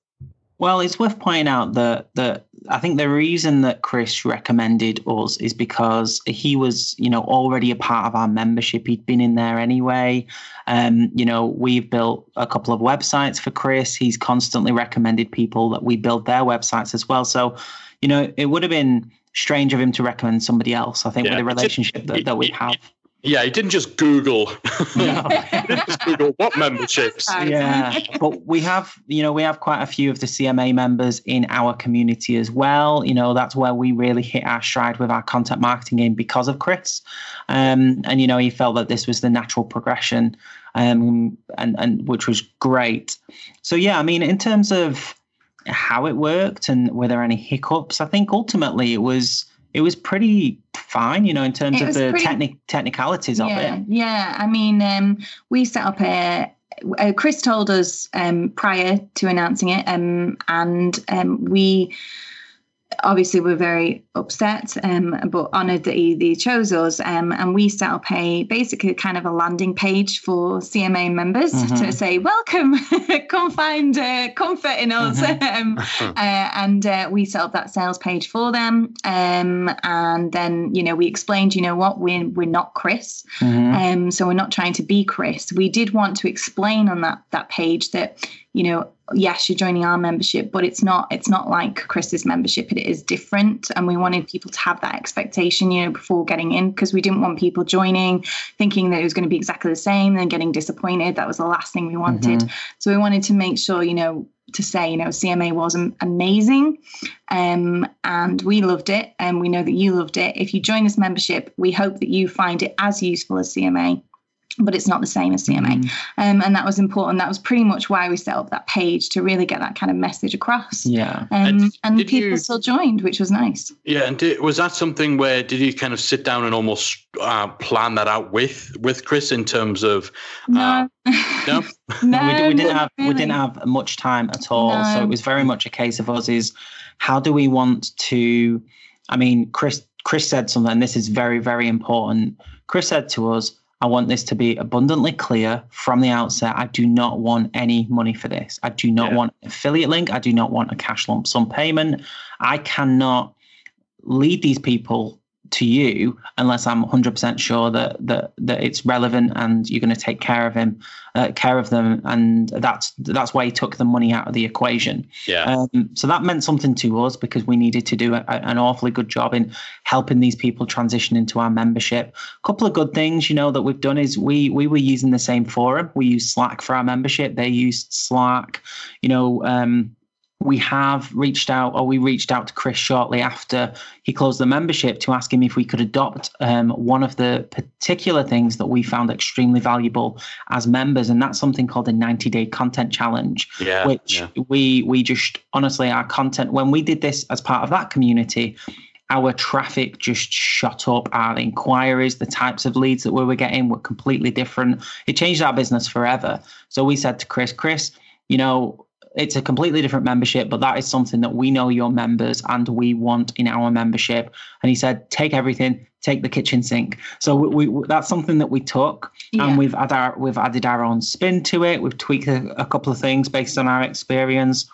Well, it's worth pointing out that that I think the reason that Chris recommended us is because he was, you know, already a part of our membership. He'd been in there anyway. Um, you know, we've built a couple of websites for Chris. He's constantly recommended people that we build their websites as well. So, you know, it would have been strange of him to recommend somebody else. I think yeah, with the relationship that, that we have. Yeah, he didn't just Google. No. he didn't just Google what memberships. Yeah, but we have, you know, we have quite a few of the CMA members in our community as well. You know, that's where we really hit our stride with our content marketing game because of Chris. Um, and you know, he felt that this was the natural progression, um, and and which was great. So yeah, I mean, in terms of how it worked and were there any hiccups, I think ultimately it was it was pretty fine, you know, in terms of the pretty, techni- technicalities yeah, of it. Yeah, I mean, um, we set up a. Uh, Chris told us um, prior to announcing it, um, and um, we obviously we're very upset um, but honored that he, he chose us um, and we set up a basically kind of a landing page for cma members mm-hmm. to say welcome come find uh, comfort in us mm-hmm. um, uh, and uh, we set up that sales page for them um, and then you know we explained you know what we're, we're not chris mm-hmm. Um, so we're not trying to be chris we did want to explain on that that page that you know yes you're joining our membership but it's not it's not like chris's membership it is different and we wanted people to have that expectation you know before getting in because we didn't want people joining thinking that it was going to be exactly the same and getting disappointed that was the last thing we wanted mm-hmm. so we wanted to make sure you know to say, you know, CMA was amazing um, and we loved it. And we know that you loved it. If you join this membership, we hope that you find it as useful as CMA but it's not the same as CMA. Mm. Um, and that was important. That was pretty much why we set up that page to really get that kind of message across. Yeah. Um, and, and people you, still joined, which was nice. Yeah. And did, was that something where did you kind of sit down and almost uh, plan that out with with Chris in terms of? Uh, no. no. no, we, we, didn't have really. we didn't have much time at all. No. So it was very much a case of us is how do we want to? I mean, Chris Chris said something. And this is very very important. Chris said to us I want this to be abundantly clear from the outset. I do not want any money for this. I do not yeah. want an affiliate link. I do not want a cash lump sum payment. I cannot lead these people to you unless I'm 100% sure that that that it's relevant and you're going to take care of him, uh, care of them, and that's that's why he took the money out of the equation. Yeah. Um, so that meant something to us because we needed to do a, an awfully good job in helping these people transition into our membership. A couple of good things, you know, that we've done is we we were using the same forum. We use Slack for our membership. They used Slack. You know. Um, we have reached out, or we reached out to Chris shortly after he closed the membership to ask him if we could adopt um, one of the particular things that we found extremely valuable as members, and that's something called a 90 day content challenge. Yeah, which yeah. we we just honestly our content when we did this as part of that community. Our traffic just shot up. Our inquiries, the types of leads that we were getting were completely different. It changed our business forever. So we said to Chris, Chris, you know, it's a completely different membership, but that is something that we know your members and we want in our membership. And he said, take everything, take the kitchen sink. So we, we that's something that we took, Yeah. and we've added our we've added our own spin to it. We've tweaked a, a couple of things based on our experience.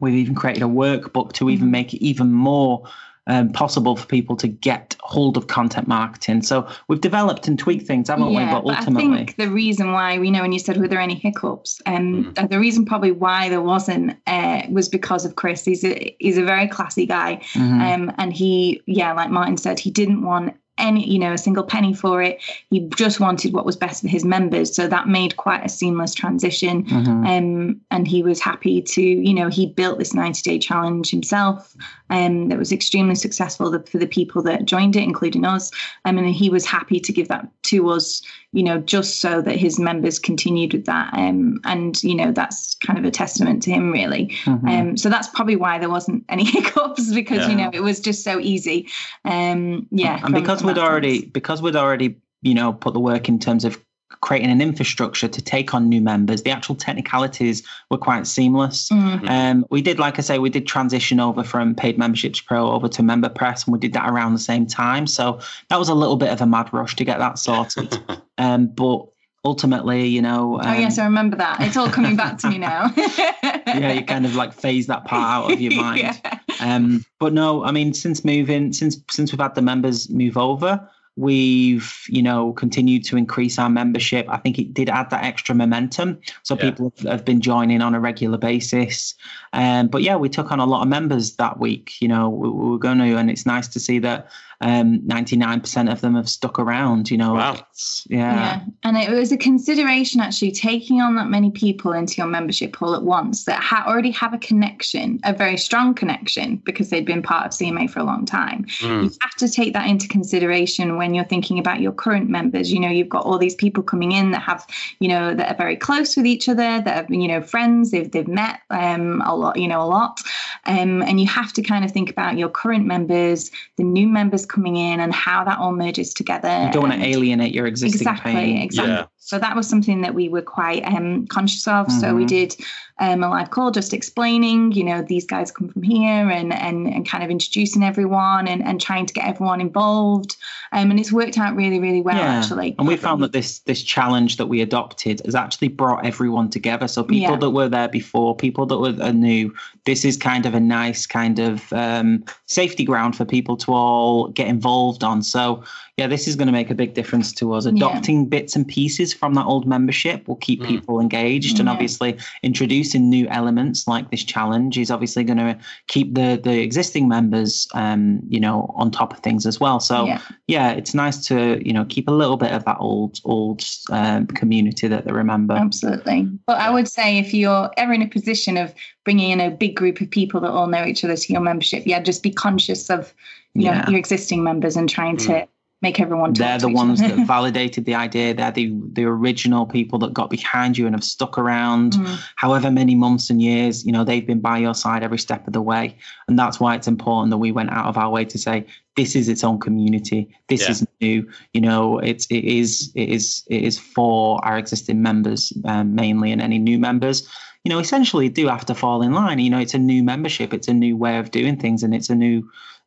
We've even created a workbook to even mm-hmm. make it even more um, possible for people to get hold of content marketing. So we've developed and tweaked things, haven't we? But ultimately, I think the reason why we know when you said were there any hiccups, um, Hmm. the reason probably why there wasn't uh, was because of Chris. He's a he's a very classy guy, Mhm. um, and he yeah, like Martin said, he didn't want any you know a single penny for it. He just wanted what was best for his members, so that made quite a seamless transition. Mhm. Um, and he was happy to, you know, he built this 90 day challenge himself um, that was extremely successful for the people that joined it, including us. Um, and he was happy to give that to us, you know, just so that his members continued with that. Um, and, you know, that's kind of a testament to him, really. Mhm. Um, so that's probably why there wasn't any hiccups because, you know, it was just so easy. Um, yeah. and because we'd already sense. because we'd already you know put the work in terms of creating an infrastructure to take on new members the actual technicalities were quite seamless Mm. um, we did like i say we did transition over from paid memberships pro over to MemberPress and we did that around the same time so that was a little bit of a mad rush to get that sorted um, but ultimately you know um, oh, yes, I remember that. It's all coming back to me now. yeah you kind of like phase that part out of your mind Yeah. um, but no, I mean, since moving, since since we've had the members move over, we've you know continued to increase our membership. I think it did add that extra momentum, so Yeah. people have, have been joining on a regular basis. Um, but yeah, we took on a lot of members that week. You know, we, we were going to, and it's nice to see that ninety nine percent of them have stuck around. You know, Wow. It's- yeah. Yeah, and it was a consideration actually taking on that many people into your membership all at once that ha- already have a connection, a very strong connection because they'd been part of CMA for a long time. Mm. You have to take that into consideration when you're thinking about your current members. You know, you've got all these people coming in that have, you know, that are very close with each other, that have, you know, friends. They've they've met um, a lot, you know, a lot, um, and you have to kind of think about your current members, the new members coming in, and how that all merges together. You don't want to alienate your existing exactly pain. exactly Yeah. So that was something that we were quite um, conscious of so we Mhm. did um, a live call just explaining you know these guys come from here and and, and kind of introducing everyone and, and trying to get everyone involved um, and it's worked out really really well actually And we found that this this challenge that we adopted has actually brought everyone together. So people Yeah. that were there before, people that were new, this is kind of a nice kind of um, safety ground for people to all get involved on. So yeah, this is going to make a big difference to us. Adopting bits and pieces from that old membership will keep Mm. people engaged, and obviously introducing new elements like this challenge is obviously going to keep the the existing members, um, you know, on top of things as well. So yeah yeah, it's nice to you know keep a little bit of that old old um, community that they remember. absolutely but i would say if you're ever in a position of bringing in a big group of people that all know each other to your membership yeah just be conscious of you know Yeah. your existing members and trying to make everyone talk They're to the each ones that validated the idea. They're the the original people that got behind you and have stuck around Mm. however many months and years. You know, they've been by your side every step of the way, and that's why it's important that we went out of our way to say this is its own community. This Yeah. is new. You know, it's it is it is it is for our existing members um, mainly, and any new members. You know, essentially do have to fall in line. You know, it's a new membership. It's a new way of doing things, and it's a new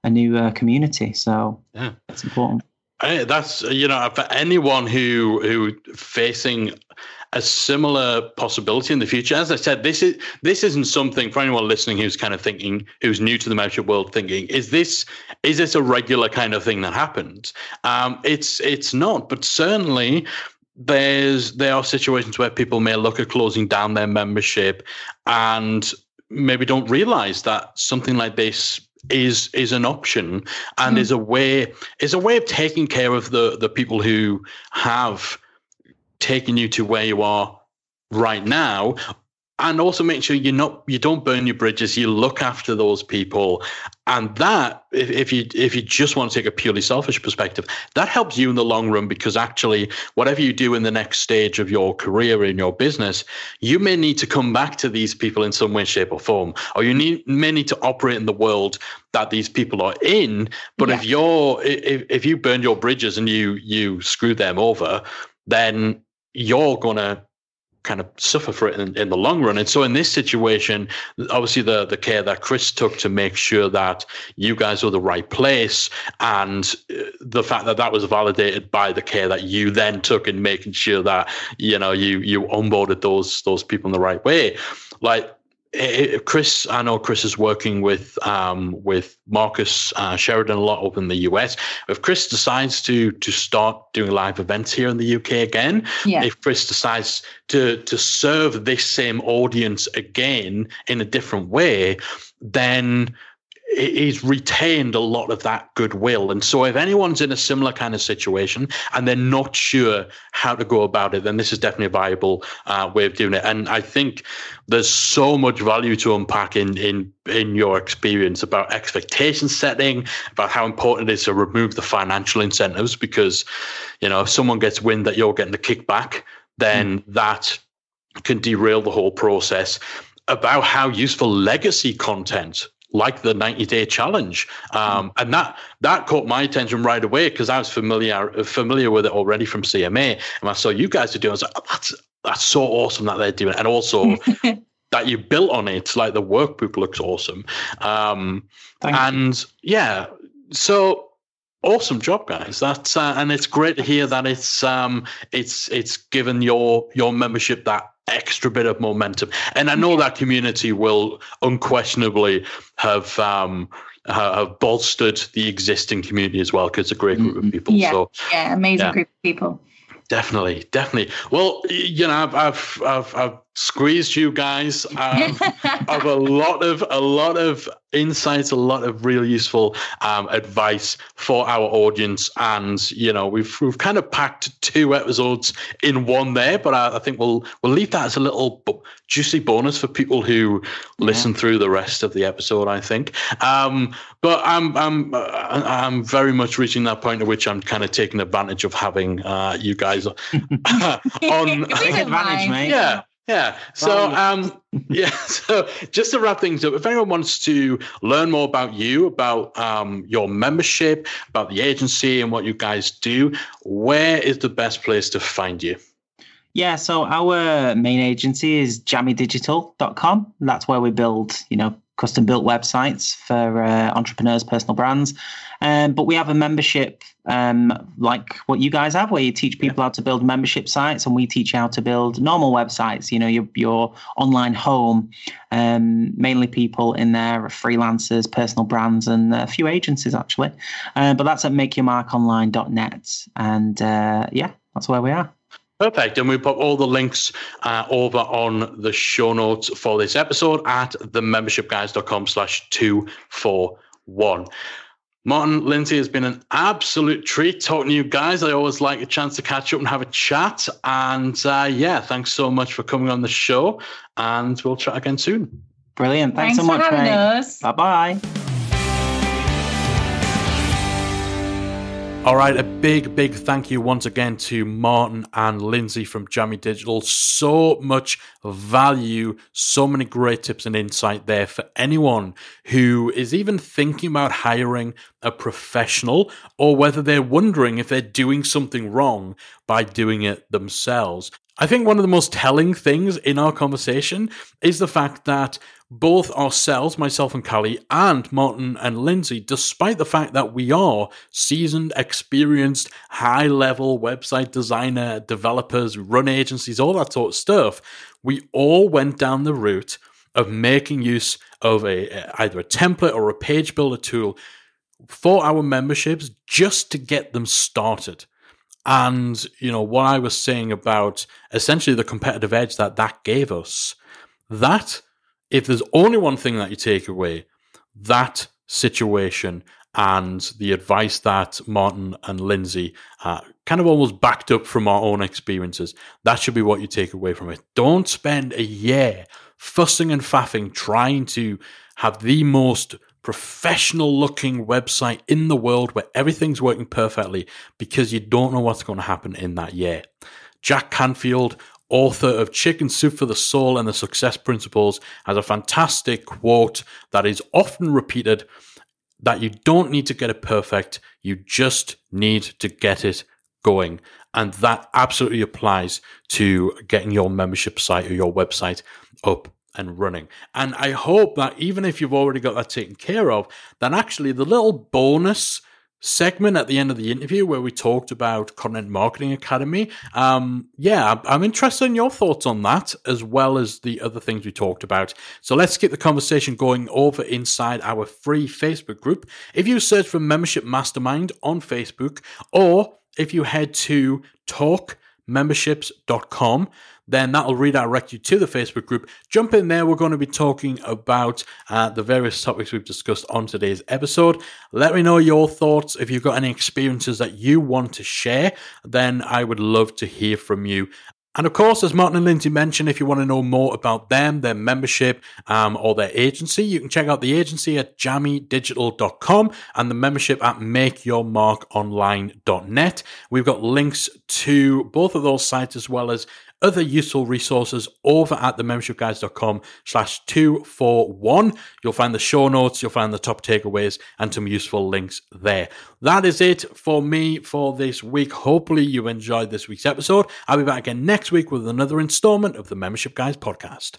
a new uh, community. So Yeah. it's important. That's you know for anyone who who facing a similar possibility in the future. As I said, this is this isn't something for anyone listening who's kind of thinking, who's new to the membership world, thinking, is this is this a regular kind of thing that happens? Um, it's it's not, but certainly there's there are situations where people may look at closing down their membership and maybe don't realize that something like this is is an option and mm. is a way is a way of taking care of the the people who have taken you to where you are right now and also make sure you're not you don't burn your bridges. You look after those people. And that if, if, you if you just want to take a purely selfish perspective that helps you in the long run because actually whatever you do in the next stage of your career in your business you may need to come back to these people in some way shape or form or you need may need to operate in the world that these people are in. But yeah. if you're if, if you burn your bridges and you you screw them over then you're going to kind of suffer for it in, in, the long run. And so in this situation, obviously the the care that Chris took to make sure that you guys were the right place, and uh, the fact that that was validated by the care that you then took in making sure that you know you you onboarded those those people in the right way, like it, Chris, I know Chris is working with um, with Marcus uh, Sheridan a lot up in the US. If Chris decides to to start doing live events here in the UK again, yeah. if Chris decides to to serve this same audience again in a different way, then he's retained a lot of that goodwill. And so, if anyone's in a similar kind of situation and they're not sure how to go about it, then this is definitely a viable uh, way of doing it. And I think there's so much value to unpack in in in your experience about expectation setting, about how important it is to remove the financial incentives. Because you know, if someone gets wind that you're getting the kickback, then mm. that can derail the whole process about how useful legacy content like the 90 day challenge. Um, and that that caught my attention right away because I was familiar familiar with it already from CMA. And I saw you guys are doing, I was like, oh, that's that's so awesome that they're doing it. And also that you built on it, like the workbook looks awesome. Um, and you. yeah, so awesome job guys that's uh, and it's great to hear that it's um it's it's given your your membership that extra bit of momentum. And I know that community will unquestionably have um, have bolstered the existing community as well because it's a great group of mm-hmm. people. Yeah, so, yeah, amazing yeah. group of people. Definitely, definitely. Well, you know, I've I've I've, I've squeezed you guys um, of a lot of a lot of insights, a lot of real useful um, advice for our audience, and you know, we've we've kind of packed two episodes in one there, but I, I think we'll we'll leave that as a little juicy bonus for people who listen through the rest of the episode. I think. Um, but I'm I'm uh, I'm very much reaching that point at which I'm kind of taking advantage of having uh, you guys on. Take advantage, mate. Yeah. Yeah. So, um, yeah. So, just to wrap things up, if anyone wants to learn more about you, about um, your membership, about the agency, and what you guys do, where is the best place to find you? Yeah, so our main agency is jammydigital.com. That's where we build, you know, custom built websites for uh, entrepreneurs, personal brands. Um, but we have a membership um, like what you guys have, where you teach people how to build membership sites, and we teach how to build normal websites. You know, your your online home. Um, mainly people in there freelancers, personal brands, and a few agencies actually. Uh, but that's at makeyourmarkonline.net, and uh, yeah, that's where we are. Perfect. And we put all the links uh, over on the show notes for this episode at themembershipguys.com slash 241. Martin Lyndsay has been an absolute treat talking to you guys. I always like a chance to catch up and have a chat. And uh, yeah, thanks so much for coming on the show. And we'll chat again soon. Brilliant. Thanks, thanks so much, mate. Bye bye. All right, a big, big thank you once again to Martin and Lyndsay from Jammy Digital. So much value, so many great tips and insight there for anyone who is even thinking about hiring a professional or whether they're wondering if they're doing something wrong by doing it themselves. I think one of the most telling things in our conversation is the fact that both ourselves, myself and Callie, and Martin and Lyndsay, despite the fact that we are seasoned, experienced, high level website designer, developers, run agencies, all that sort of stuff, we all went down the route of making use of a either a template or a page builder tool for our memberships just to get them started. And, you know, what I was saying about essentially the competitive edge that that gave us, that, if there's only one thing that you take away, that situation and the advice that Martin and Lyndsay uh, kind of almost backed up from our own experiences, that should be what you take away from it. Don't spend a year fussing and faffing trying to have the most professional looking website in the world where everything's working perfectly because you don't know what's going to happen in that year. Jack Canfield, author of Chicken Soup for the Soul and the Success Principles, has a fantastic quote that is often repeated that you don't need to get it perfect, you just need to get it going. And that absolutely applies to getting your membership site or your website up and running. And I hope that even if you've already got that taken care of, then actually the little bonus segment at the end of the interview where we talked about Content Marketing Academy. Um, yeah, I'm interested in your thoughts on that as well as the other things we talked about. So let's keep the conversation going over inside our free Facebook group. If you search for Membership Mastermind on Facebook or if you head to talkmemberships.com, then that'll redirect you to the Facebook group. Jump in there. We're going to be talking about uh, the various topics we've discussed on today's episode. Let me know your thoughts. If you've got any experiences that you want to share, then I would love to hear from you. And of course, as Martin and Lyndsay mentioned, if you want to know more about them, their membership, um, or their agency, you can check out the agency at jammydigital.com and the membership at makeyourmarkonline.net. We've got links to both of those sites as well as other useful resources over at the membershipguys.com slash 241. You'll find the show notes, you'll find the top takeaways and some useful links there. That is it for me for this week. Hopefully you enjoyed this week's episode. I'll be back again next week with another installment of the Membership Guys podcast.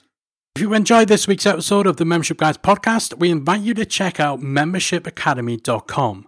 If you enjoyed this week's episode of the Membership Guys podcast, we invite you to check out membershipacademy.com.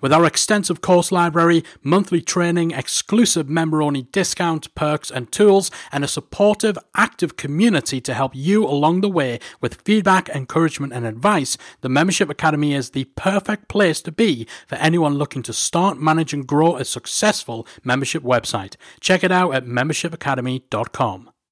With our extensive course library, monthly training, exclusive member only discounts, perks, and tools, and a supportive, active community to help you along the way with feedback, encouragement, and advice, the Membership Academy is the perfect place to be for anyone looking to start, manage, and grow a successful membership website. Check it out at membershipacademy.com.